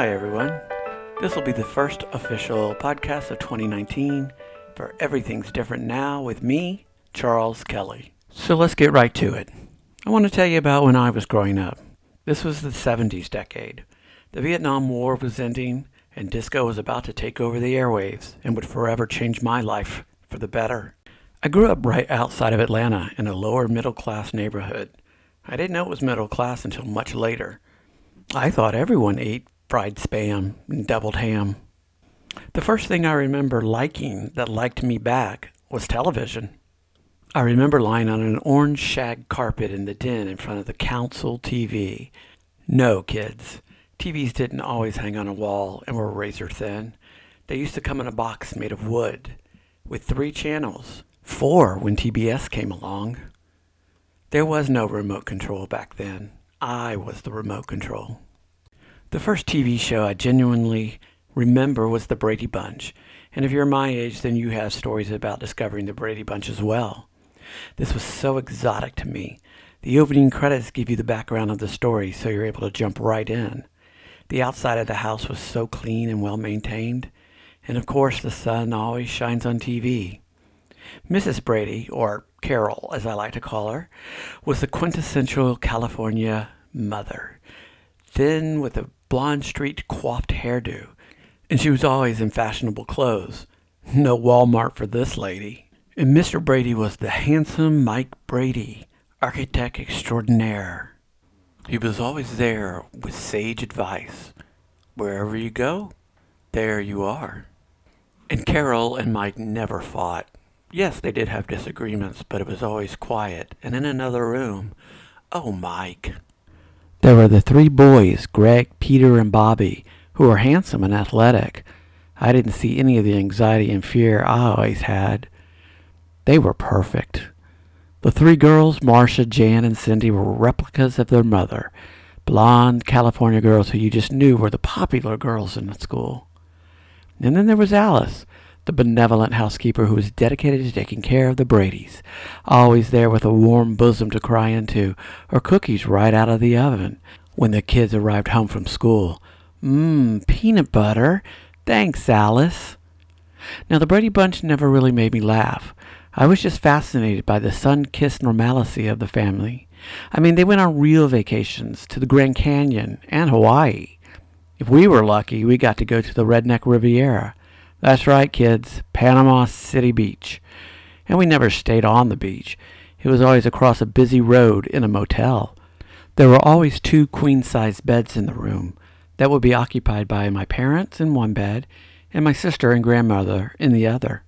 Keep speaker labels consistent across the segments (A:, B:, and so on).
A: Hi, everyone. This will be the first official podcast of 2019 for Everything's Different Now with me, Charles Kelly. So let's get right to it. I want to tell you about when I was growing up. This was the 70s decade. The Vietnam War was ending, and disco was about to take over the airwaves and would forever change my life for the better. I grew up right outside of Atlanta in a lower middle class neighborhood. I didn't know it was middle class until much later. I thought everyone ate fried spam and deviled ham. The first thing I remember liking that liked me back was television. I remember lying on an orange shag carpet in the den in front of the council TV. No, kids, TVs didn't always hang on a wall and were razor thin. They used to come in a box made of wood with three channels, four when TBS came along. There was no remote control back then. I was the remote control. The first TV show I genuinely remember was The Brady Bunch. And if you're my age, then you have stories about discovering The Brady Bunch as well. This was so exotic to me. The opening credits give you the background of the story, so you're able to jump right in. The outside of the house was so clean and well maintained. And of course, the sun always shines on TV. Mrs. Brady, or Carol as I like to call her, was the quintessential California mother. Thin with a blonde streaked coiffed hairdo, and she was always in fashionable clothes. No Walmart for this lady. And Mr. Brady was the handsome Mike Brady, architect extraordinaire. He was always there with sage advice. Wherever you go, there you are. And Carol and Mike never fought. Yes, they did have disagreements, but it was always quiet and in another room. Oh, Mike. There were the three boys, Greg, Peter, and Bobby, who were handsome and athletic. I didn't see any of the anxiety and fear I always had. They were perfect. The three girls, Marcia, Jan, and Cindy, were replicas of their mother, blonde California girls who you just knew were the popular girls in the school. And then there was Alice, the benevolent housekeeper who was dedicated to taking care of the Bradys, always there with a warm bosom to cry into, or cookies right out of the oven when the kids arrived home from school. Mmm, peanut butter. Thanks, Alice. Now, the Brady Bunch never really made me laugh. I was just fascinated by the sun kissed normalcy of the family. I mean, they went on real vacations to the Grand Canyon and Hawaii. If we were lucky, we got to go to the Redneck Riviera. That's right, kids, Panama City Beach. And we never stayed on the beach. It was always across a busy road in a motel. There were always two queen sized beds in the room that would be occupied by my parents in one bed and my sister and grandmother in the other.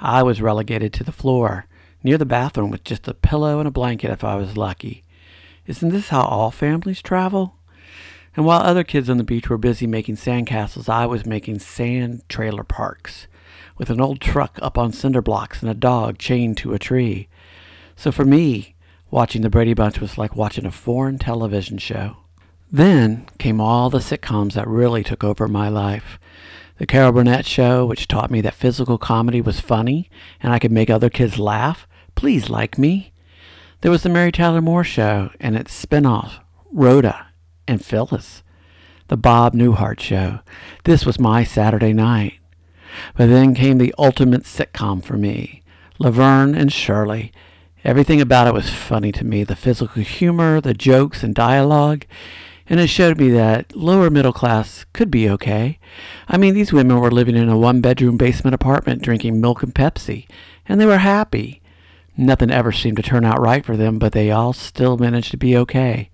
A: I was relegated to the floor, near the bathroom, with just a pillow and a blanket if I was lucky. Isn't this how all families travel? And while other kids on the beach were busy making sandcastles, I was making sand trailer parks with an old truck up on cinder blocks and a dog chained to a tree. So for me, watching the Brady Bunch was like watching a foreign television show. Then came all the sitcoms that really took over my life. The Carol Burnett Show, which taught me that physical comedy was funny and I could make other kids laugh. Please like me. There was the Mary Tyler Moore Show and its spin-off, Rhoda and Phyllis. The Bob Newhart Show. This was my Saturday night. But then came the ultimate sitcom for me Laverne and Shirley. Everything about it was funny to me the physical humor, the jokes and dialogue. And it showed me that lower middle class could be okay. I mean, these women were living in a one bedroom basement apartment drinking milk and Pepsi, and they were happy. Nothing ever seemed to turn out right for them, but they all still managed to be okay.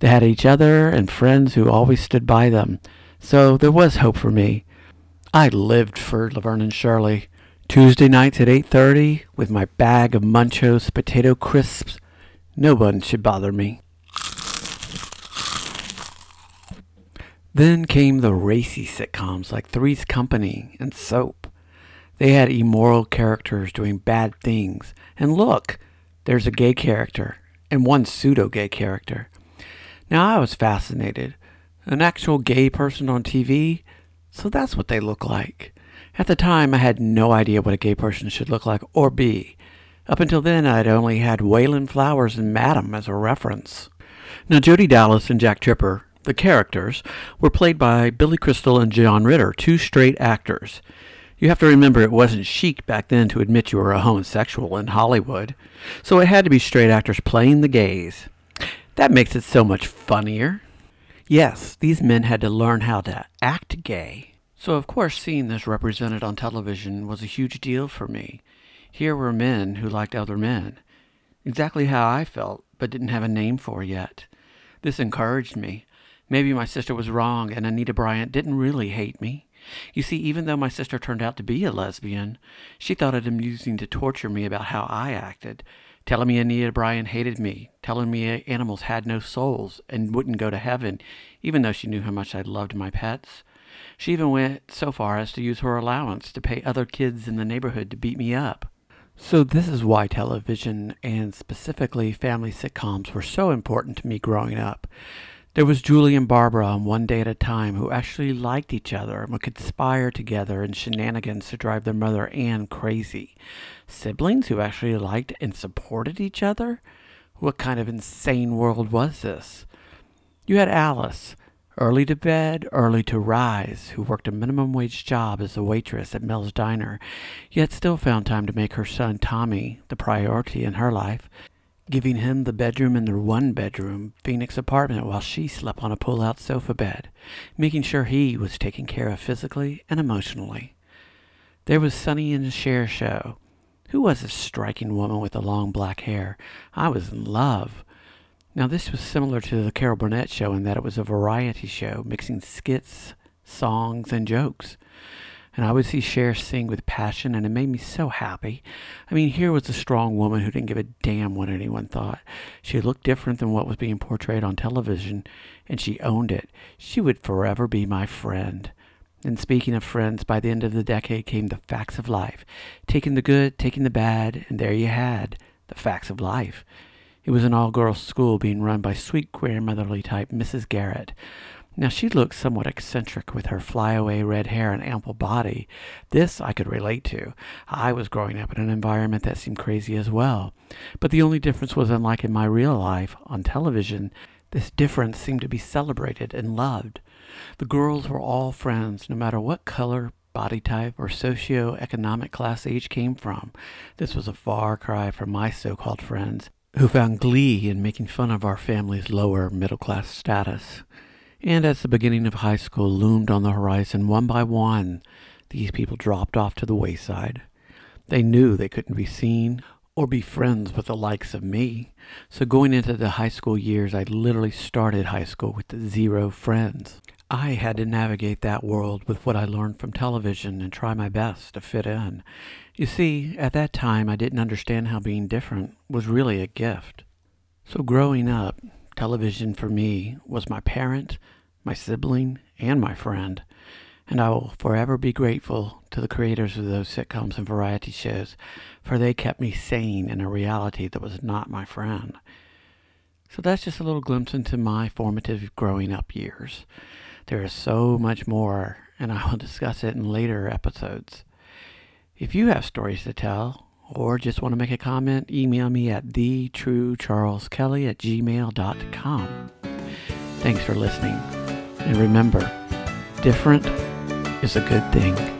A: They had each other and friends who always stood by them. So there was hope for me. I lived for Laverne and Shirley. Tuesday nights at 8.30 with my bag of Munchos potato crisps. No one should bother me. Then came the racy sitcoms like Three's Company and Soap. They had immoral characters doing bad things. And look, there's a gay character and one pseudo gay character. Now, I was fascinated. An actual gay person on TV? So that's what they look like. At the time, I had no idea what a gay person should look like or be. Up until then, I'd only had Wayland Flowers and Madame as a reference. Now, Jodie Dallas and Jack Tripper, The characters were played by Billy Crystal and John Ritter, two straight actors. You have to remember it wasn't chic back then to admit you were a homosexual in Hollywood, so it had to be straight actors playing the gays. That makes it so much funnier. Yes, these men had to learn how to act gay. So, of course, seeing this represented on television was a huge deal for me. Here were men who liked other men. Exactly how I felt, but didn't have a name for yet. This encouraged me. Maybe my sister was wrong and Anita Bryant didn't really hate me. You see, even though my sister turned out to be a lesbian, she thought it amusing to torture me about how I acted, telling me Anita Bryant hated me, telling me animals had no souls and wouldn't go to heaven, even though she knew how much I loved my pets. She even went so far as to use her allowance to pay other kids in the neighborhood to beat me up. So, this is why television and specifically family sitcoms were so important to me growing up. There was Julie and Barbara on One Day at a Time who actually liked each other and would conspire together in shenanigans to drive their mother Ann crazy. Siblings who actually liked and supported each other? What kind of insane world was this? You had Alice, early to bed, early to rise, who worked a minimum wage job as a waitress at Mel's Diner, yet still found time to make her son Tommy the priority in her life giving him the bedroom in their one bedroom Phoenix apartment while she slept on a pull out sofa bed, making sure he was taken care of physically and emotionally. There was Sonny and Cher show. Who was this striking woman with the long black hair? I was in love. Now, this was similar to the Carol Burnett show in that it was a variety show mixing skits, songs, and jokes and I would see Cher sing with passion, and it made me so happy. I mean, here was a strong woman who didn't give a damn what anyone thought. She looked different than what was being portrayed on television, and she owned it. She would forever be my friend. And speaking of friends, by the end of the decade came the facts of life, taking the good, taking the bad, and there you had the facts of life. It was an all girls school being run by sweet queer, motherly type Mrs. Garrett. Now she looked somewhat eccentric with her flyaway red hair and ample body. This I could relate to. I was growing up in an environment that seemed crazy as well. But the only difference was unlike in my real life, on television, this difference seemed to be celebrated and loved. The girls were all friends, no matter what color, body type, or socio-economic class each came from. This was a far cry from my so-called friends, who found glee in making fun of our family's lower middle-class status. And as the beginning of high school loomed on the horizon, one by one, these people dropped off to the wayside. They knew they couldn't be seen or be friends with the likes of me. So going into the high school years, I literally started high school with zero friends. I had to navigate that world with what I learned from television and try my best to fit in. You see, at that time, I didn't understand how being different was really a gift. So growing up, Television for me was my parent, my sibling, and my friend, and I will forever be grateful to the creators of those sitcoms and variety shows, for they kept me sane in a reality that was not my friend. So that's just a little glimpse into my formative growing up years. There is so much more, and I will discuss it in later episodes. If you have stories to tell, or just want to make a comment, email me at thetruecharleskelly at gmail.com. Thanks for listening. And remember, different is a good thing.